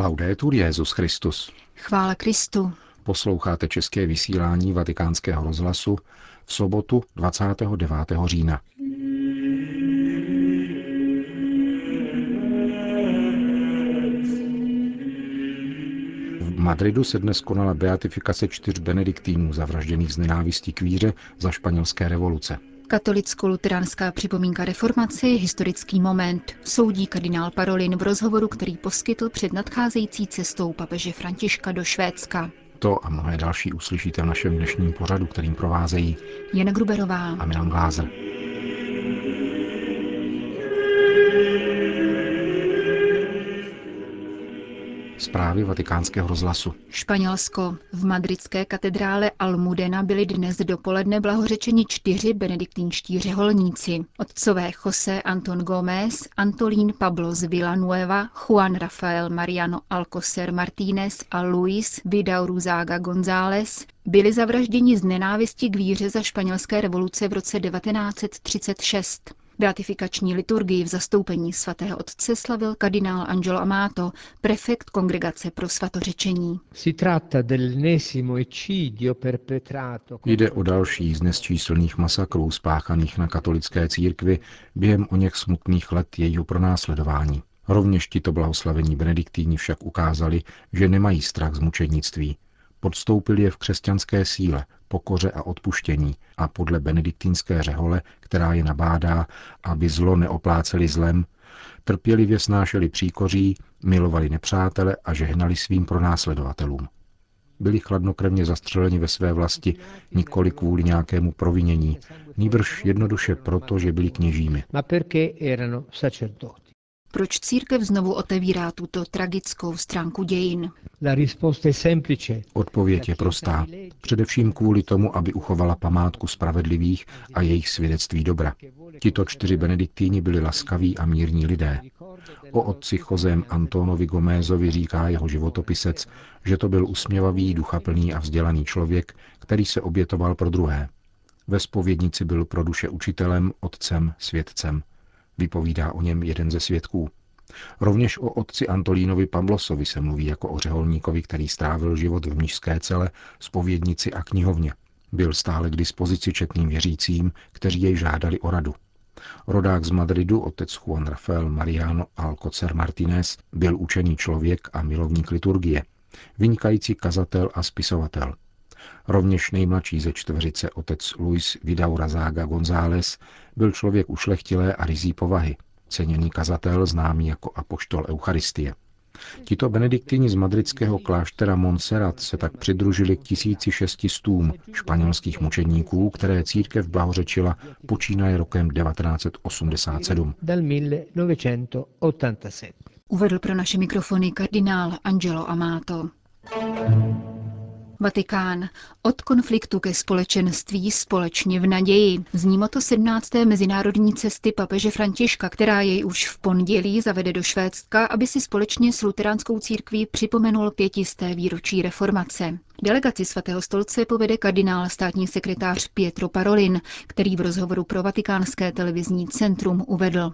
Laudetur Jezus Christus. Chvála Kristu. Posloucháte české vysílání Vatikánského rozhlasu v sobotu 29. října. V Madridu se dnes konala beatifikace čtyř benediktínů zavražděných z nenávistí k víře za španělské revoluce. Katolicko-luteránská připomínka reformace je historický moment, soudí kardinál Parolin v rozhovoru, který poskytl před nadcházející cestou papeže Františka do Švédska. To a mnohé další uslyšíte v našem dnešním pořadu, kterým provázejí Jana Gruberová a Milan Glázer. Zprávy vatikánského rozhlasu. Španělsko. V madridské katedrále Almudena byli dnes dopoledne blahořečeni čtyři benediktínští řeholníci. Otcové José Anton Gómez, Antolín Pablo z Villanueva, Juan Rafael Mariano Alcocer Martínez a Luis Vidauruzaga González byli zavražděni z nenávisti k víře za španělské revoluce v roce 1936. Beatifikační liturgii v zastoupení svatého otce slavil kardinál Angelo Amato, prefekt Kongregace pro svatořečení. Jde o další z nesčíslných masakrů spáchaných na katolické církvi během o něch smutných let jejího pronásledování. Rovněž tito blahoslavení benediktíni však ukázali, že nemají strach z mučednictví, Podstoupil je v křesťanské síle, pokoře a odpuštění a podle benediktínské řehole, která je nabádá, aby zlo neopláceli zlem, trpělivě snášeli příkoří, milovali nepřátele a žehnali svým pronásledovatelům. Byli chladnokrevně zastřeleni ve své vlasti nikoli kvůli nějakému provinění, nýbrž jednoduše proto, že byli kněžími. Proč církev znovu otevírá tuto tragickou stránku dějin? Odpověď je prostá. Především kvůli tomu, aby uchovala památku spravedlivých a jejich svědectví dobra. Tito čtyři benediktíni byli laskaví a mírní lidé. O otci Chozem Antonovi Gomézovi říká jeho životopisec, že to byl usměvavý, duchaplný a vzdělaný člověk, který se obětoval pro druhé. Ve spovědnici byl pro duše učitelem, otcem, svědcem. Vypovídá o něm jeden ze svědků. Rovněž o otci Antolínovi Pablosovi se mluví jako o řeholníkovi, který strávil život v mnižské cele, spovědnici a knihovně. Byl stále k dispozici četným věřícím, kteří jej žádali o radu. Rodák z Madridu, otec Juan Rafael Mariano Alcocer Martinez, byl učený člověk a milovník liturgie, vynikající kazatel a spisovatel. Rovněž nejmladší ze čtveřice otec Luis Vidaura Zaga González byl člověk ušlechtilé a rizí povahy, ceněný kazatel známý jako apoštol Eucharistie. Tito benediktini z madridského kláštera Montserrat se tak přidružili k 1600 španělských mučedníků, které církev blahořečila počínaje rokem 1987. Uvedl pro naše mikrofony kardinál Angelo Amato. Vatikán. Od konfliktu ke společenství společně v naději. Zní moto 17. mezinárodní cesty papeže Františka, která jej už v pondělí zavede do Švédska, aby si společně s luteránskou církví připomenul pětisté výročí reformace. Delegaci svatého stolce povede kardinál státní sekretář Pietro Parolin, který v rozhovoru pro vatikánské televizní centrum uvedl.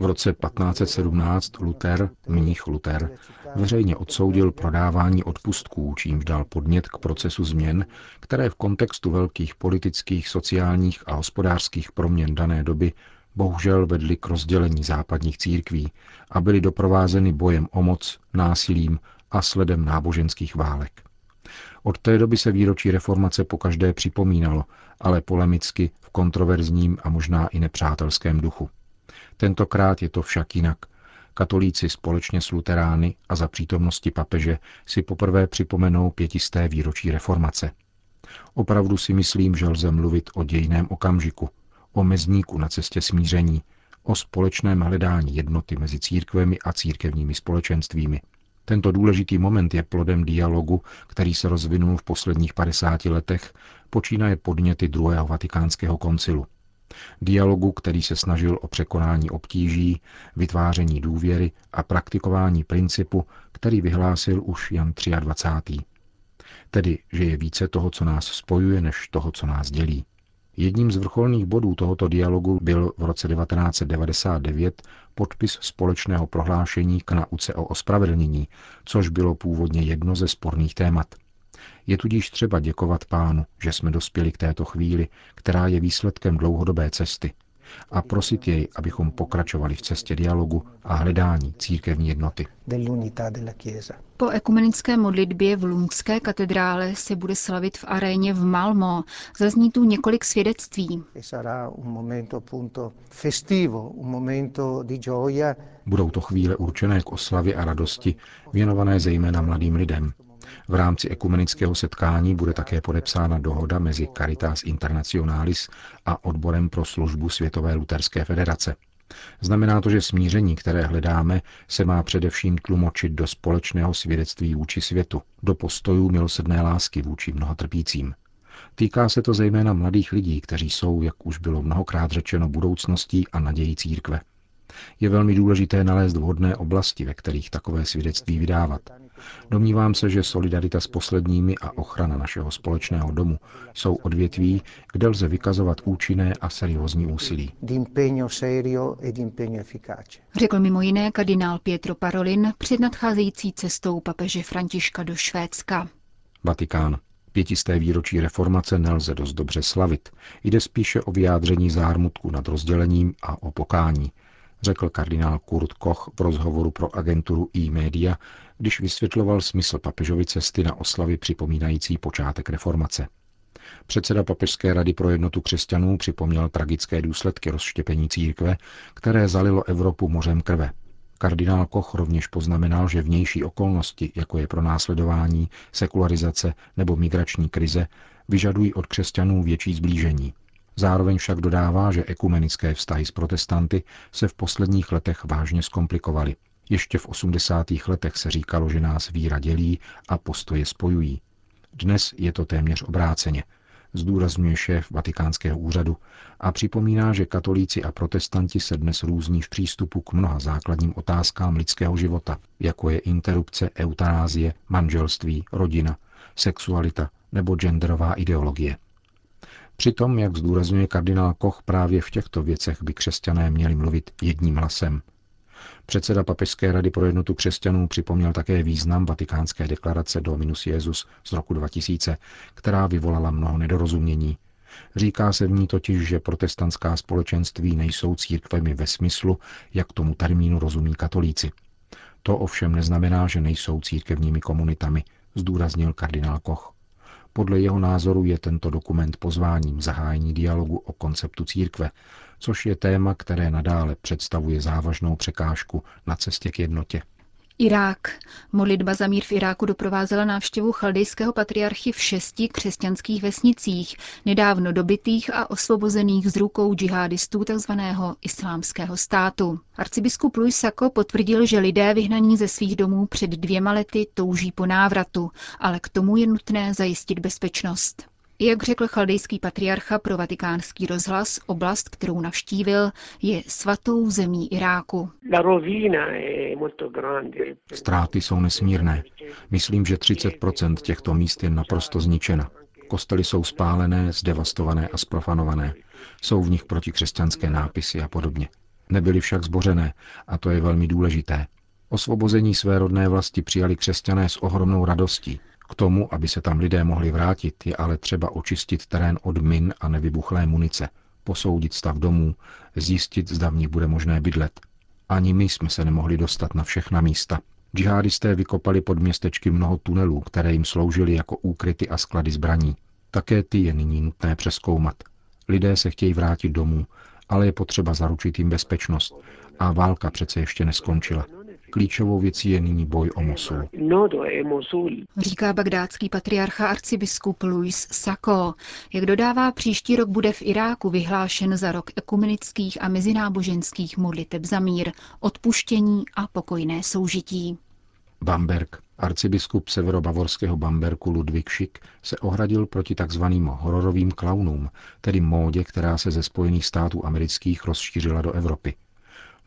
V roce 1517 Luther, mních Luther, veřejně odsoudil prodávání odpustků, čímž dal podnět k procesu změn, které v kontextu velkých politických, sociálních a hospodářských proměn dané doby bohužel vedly k rozdělení západních církví a byly doprovázeny bojem o moc, násilím a sledem náboženských válek. Od té doby se výročí reformace pokaždé připomínalo, ale polemicky, v kontroverzním a možná i nepřátelském duchu. Tentokrát je to však jinak. Katolíci společně s luterány a za přítomnosti papeže si poprvé připomenou pětisté výročí reformace. Opravdu si myslím, že lze mluvit o dějném okamžiku, o mezníku na cestě smíření, o společném hledání jednoty mezi církvemi a církevními společenstvími – tento důležitý moment je plodem dialogu, který se rozvinul v posledních 50 letech, počínaje podněty druhého vatikánského koncilu. Dialogu, který se snažil o překonání obtíží, vytváření důvěry a praktikování principu, který vyhlásil už Jan 23. Tedy, že je více toho, co nás spojuje, než toho, co nás dělí. Jedním z vrcholných bodů tohoto dialogu byl v roce 1999 podpis společného prohlášení k nauce o ospravedlnění, což bylo původně jedno ze sporných témat. Je tudíž třeba děkovat pánu, že jsme dospěli k této chvíli, která je výsledkem dlouhodobé cesty, a prosit jej, abychom pokračovali v cestě dialogu a hledání církevní jednoty. Po ekumenické modlitbě v Lungské katedrále se bude slavit v aréně v Malmo. Zazní tu několik svědectví. Budou to chvíle určené k oslavě a radosti, věnované zejména mladým lidem. V rámci ekumenického setkání bude také podepsána dohoda mezi Caritas Internationalis a odborem pro službu Světové luterské federace. Znamená to, že smíření, které hledáme, se má především tlumočit do společného svědectví vůči světu, do postojů milosedné lásky vůči mnoha trpícím. Týká se to zejména mladých lidí, kteří jsou, jak už bylo mnohokrát řečeno, budoucností a nadějí církve. Je velmi důležité nalézt vhodné oblasti, ve kterých takové svědectví vydávat. Domnívám se, že solidarita s posledními a ochrana našeho společného domu jsou odvětví, kde lze vykazovat účinné a seriózní úsilí. Řekl mimo jiné kardinál Pietro Parolin před nadcházející cestou papeže Františka do Švédska. Vatikán. Pětisté výročí reformace nelze dost dobře slavit. Jde spíše o vyjádření zármutku nad rozdělením a o pokání, řekl kardinál Kurt Koch v rozhovoru pro agenturu e-media, když vysvětloval smysl papežovy cesty na oslavy připomínající počátek reformace. Předseda Papežské rady pro jednotu křesťanů připomněl tragické důsledky rozštěpení církve, které zalilo Evropu mořem krve. Kardinál Koch rovněž poznamenal, že vnější okolnosti, jako je pronásledování, sekularizace nebo migrační krize, vyžadují od křesťanů větší zblížení. Zároveň však dodává, že ekumenické vztahy s protestanty se v posledních letech vážně zkomplikovaly. Ještě v 80. letech se říkalo, že nás víra dělí a postoje spojují. Dnes je to téměř obráceně, zdůrazňuje šéf vatikánského úřadu a připomíná, že katolíci a protestanti se dnes různí v přístupu k mnoha základním otázkám lidského života, jako je interrupce, eutanázie, manželství, rodina, sexualita nebo genderová ideologie. Přitom, jak zdůrazňuje kardinál Koch, právě v těchto věcech by křesťané měli mluvit jedním hlasem. Předseda Papežské rady pro jednotu křesťanů připomněl také význam vatikánské deklarace Dominus Jezus z roku 2000, která vyvolala mnoho nedorozumění. Říká se v ní totiž, že protestantská společenství nejsou církvemi ve smyslu, jak tomu termínu rozumí katolíci. To ovšem neznamená, že nejsou církevními komunitami, zdůraznil kardinál Koch. Podle jeho názoru je tento dokument pozváním zahájení dialogu o konceptu církve, což je téma, které nadále představuje závažnou překážku na cestě k jednotě. Irák. Modlitba za mír v Iráku doprovázela návštěvu chaldejského patriarchy v šesti křesťanských vesnicích, nedávno dobitých a osvobozených z rukou džihadistů tzv. islámského státu. Arcibiskup Luis Sako potvrdil, že lidé vyhnaní ze svých domů před dvěma lety touží po návratu, ale k tomu je nutné zajistit bezpečnost. Jak řekl chaldejský patriarcha pro vatikánský rozhlas, oblast, kterou navštívil, je svatou zemí Iráku. Ztráty jsou nesmírné. Myslím, že 30% těchto míst je naprosto zničena. Kostely jsou spálené, zdevastované a sprofanované. Jsou v nich protikřesťanské nápisy a podobně. Nebyly však zbořené a to je velmi důležité. Osvobození své rodné vlasti přijali křesťané s ohromnou radostí. K tomu, aby se tam lidé mohli vrátit, je ale třeba očistit terén od min a nevybuchlé munice, posoudit stav domů, zjistit, zda v nich bude možné bydlet. Ani my jsme se nemohli dostat na všechna místa. Džihadisté vykopali pod městečky mnoho tunelů, které jim sloužily jako úkryty a sklady zbraní. Také ty je nyní nutné přeskoumat. Lidé se chtějí vrátit domů, ale je potřeba zaručit jim bezpečnost. A válka přece ještě neskončila. Klíčovou věcí je nyní boj o Mosul. Říká bagdátský patriarcha arcibiskup Luis Sako. Jak dodává, příští rok bude v Iráku vyhlášen za rok ekumenických a mezináboženských modliteb za mír, odpuštění a pokojné soužití. Bamberg. Arcibiskup severobavorského Bamberku Ludvík Schick se ohradil proti takzvaným hororovým klaunům, tedy módě, která se ze Spojených států amerických rozšířila do Evropy.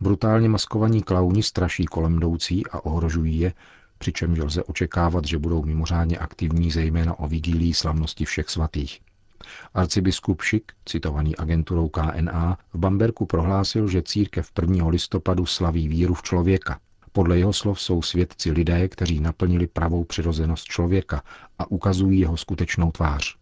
Brutálně maskovaní klauni straší kolem jdoucí a ohrožují je, přičemž lze očekávat, že budou mimořádně aktivní zejména o vigílii slavnosti všech svatých. Arcibiskup Šik, citovaný agenturou KNA, v Bamberku prohlásil, že církev 1. listopadu slaví víru v člověka. Podle jeho slov jsou svědci lidé, kteří naplnili pravou přirozenost člověka a ukazují jeho skutečnou tvář.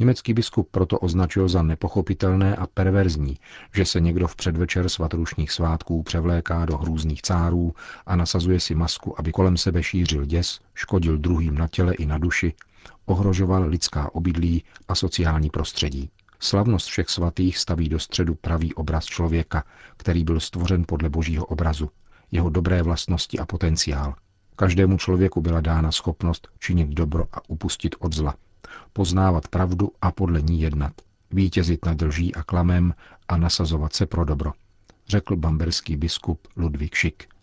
Německý biskup proto označil za nepochopitelné a perverzní, že se někdo v předvečer svatrušních svátků převléká do hrůzných cárů a nasazuje si masku, aby kolem sebe šířil děs, škodil druhým na těle i na duši, ohrožoval lidská obydlí a sociální prostředí. Slavnost všech svatých staví do středu pravý obraz člověka, který byl stvořen podle božího obrazu, jeho dobré vlastnosti a potenciál. Každému člověku byla dána schopnost činit dobro a upustit od zla, poznávat pravdu a podle ní jednat, vítězit nad lží a klamem a nasazovat se pro dobro, řekl bamberský biskup Ludvík Šik.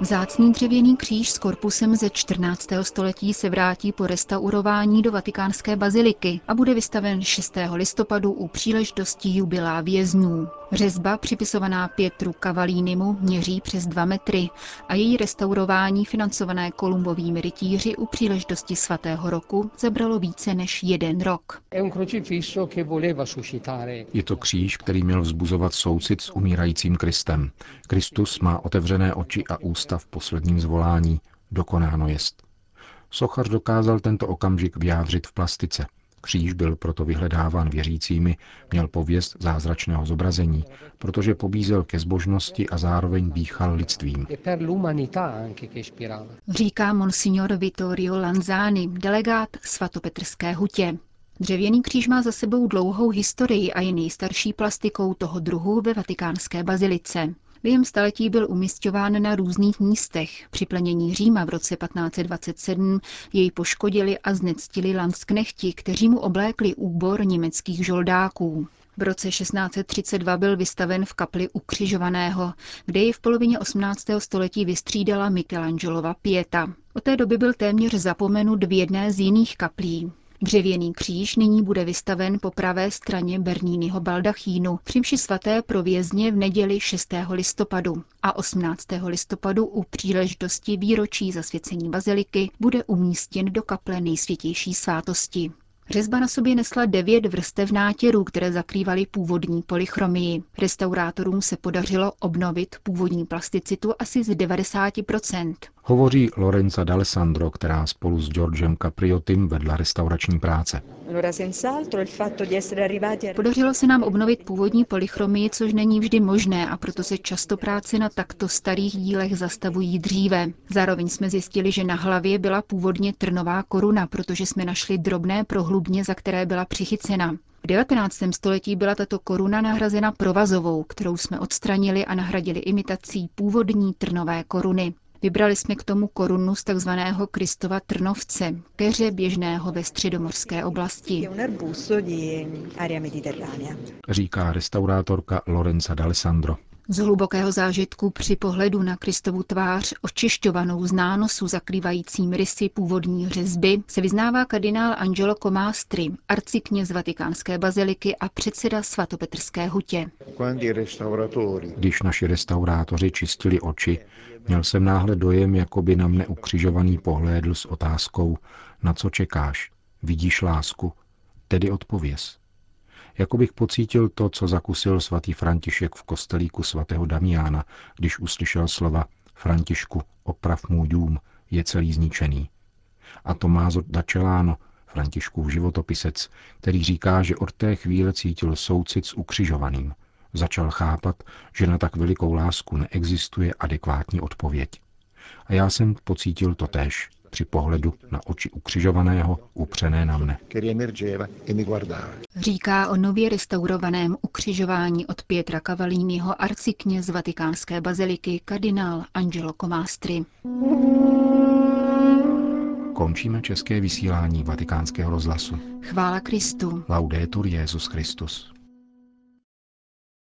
Vzácný dřevěný kříž s korpusem ze 14. století se vrátí po restaurování do vatikánské baziliky a bude vystaven 6. listopadu u příležitosti jubilá vězňů. Řezba připisovaná Pietru Cavalínimu měří přes 2 metry a její restaurování financované kolumbovými rytíři u příležitosti svatého roku zabralo více než jeden rok. Je to kříž, který měl vzbuzovat soucit s umírajícím Kristem. Kristus má otevřené oči a ústa v posledním zvolání. Dokonáno jest. Sochař dokázal tento okamžik vyjádřit v plastice – Kříž byl proto vyhledáván věřícími, měl pověst zázračného zobrazení, protože pobízel ke zbožnosti a zároveň dýchal lidstvím. Říká monsignor Vittorio Lanzani, delegát svatopetrské hutě. Dřevěný kříž má za sebou dlouhou historii a je nejstarší plastikou toho druhu ve vatikánské bazilice. Během staletí byl umistován na různých místech. Při plenění Říma v roce 1527 jej poškodili a znectili landsknechti, kteří mu oblékli úbor německých žoldáků. V roce 1632 byl vystaven v kapli ukřižovaného, kde ji v polovině 18. století vystřídala Michelangelova Pieta. Od té doby byl téměř zapomenut v jedné z jiných kaplí. Dřevěný kříž nyní bude vystaven po pravé straně Bernínního baldachínu při mši svaté pro vězně v neděli 6. listopadu a 18. listopadu u příležitosti výročí zasvěcení baziliky bude umístěn do kaple nejsvětější svátosti. Řezba na sobě nesla devět vrstev nátěrů, které zakrývaly původní polychromii. Restaurátorům se podařilo obnovit původní plasticitu asi z 90%. Hovoří Lorenza D'Alessandro, která spolu s Georgem Capriotym vedla restaurační práce. Podařilo se nám obnovit původní polychromii, což není vždy možné a proto se často práce na takto starých dílech zastavují dříve. Zároveň jsme zjistili, že na hlavě byla původně trnová koruna, protože jsme našli drobné prohlubně, za které byla přichycena. V 19. století byla tato koruna nahrazena provazovou, kterou jsme odstranili a nahradili imitací původní trnové koruny. Vybrali jsme k tomu korunu z takzvaného Kristova trnovce, keře běžného ve středomorské oblasti. Říká restaurátorka Lorenza D'Alessandro. Z hlubokého zážitku při pohledu na Kristovu tvář, očišťovanou z nánosu zakrývajícím rysy původní řezby, se vyznává kardinál Angelo Comastri, arcikněz vatikánské baziliky a předseda svatopetrské hutě. Když naši restaurátoři čistili oči, měl jsem náhle dojem, jako by na mne ukřižovaný pohlédl s otázkou, na co čekáš, vidíš lásku, tedy odpověz. Jako bych pocítil to, co zakusil svatý František v kostelíku svatého Damiána, když uslyšel slova Františku, oprav můj dům, je celý zničený. A Tomázo Dačeláno, Františkův životopisec, který říká, že od té chvíle cítil soucit s ukřižovaným. Začal chápat, že na tak velikou lásku neexistuje adekvátní odpověď. A já jsem pocítil to též při pohledu na oči ukřižovaného upřené na mne. Říká o nově restaurovaném ukřižování od Pietra Cavalliniho arcikněz vatikánské baziliky kardinál Angelo Comastri. Končíme české vysílání vatikánského rozhlasu. Chvála Kristu. Laudetur Jezus Christus.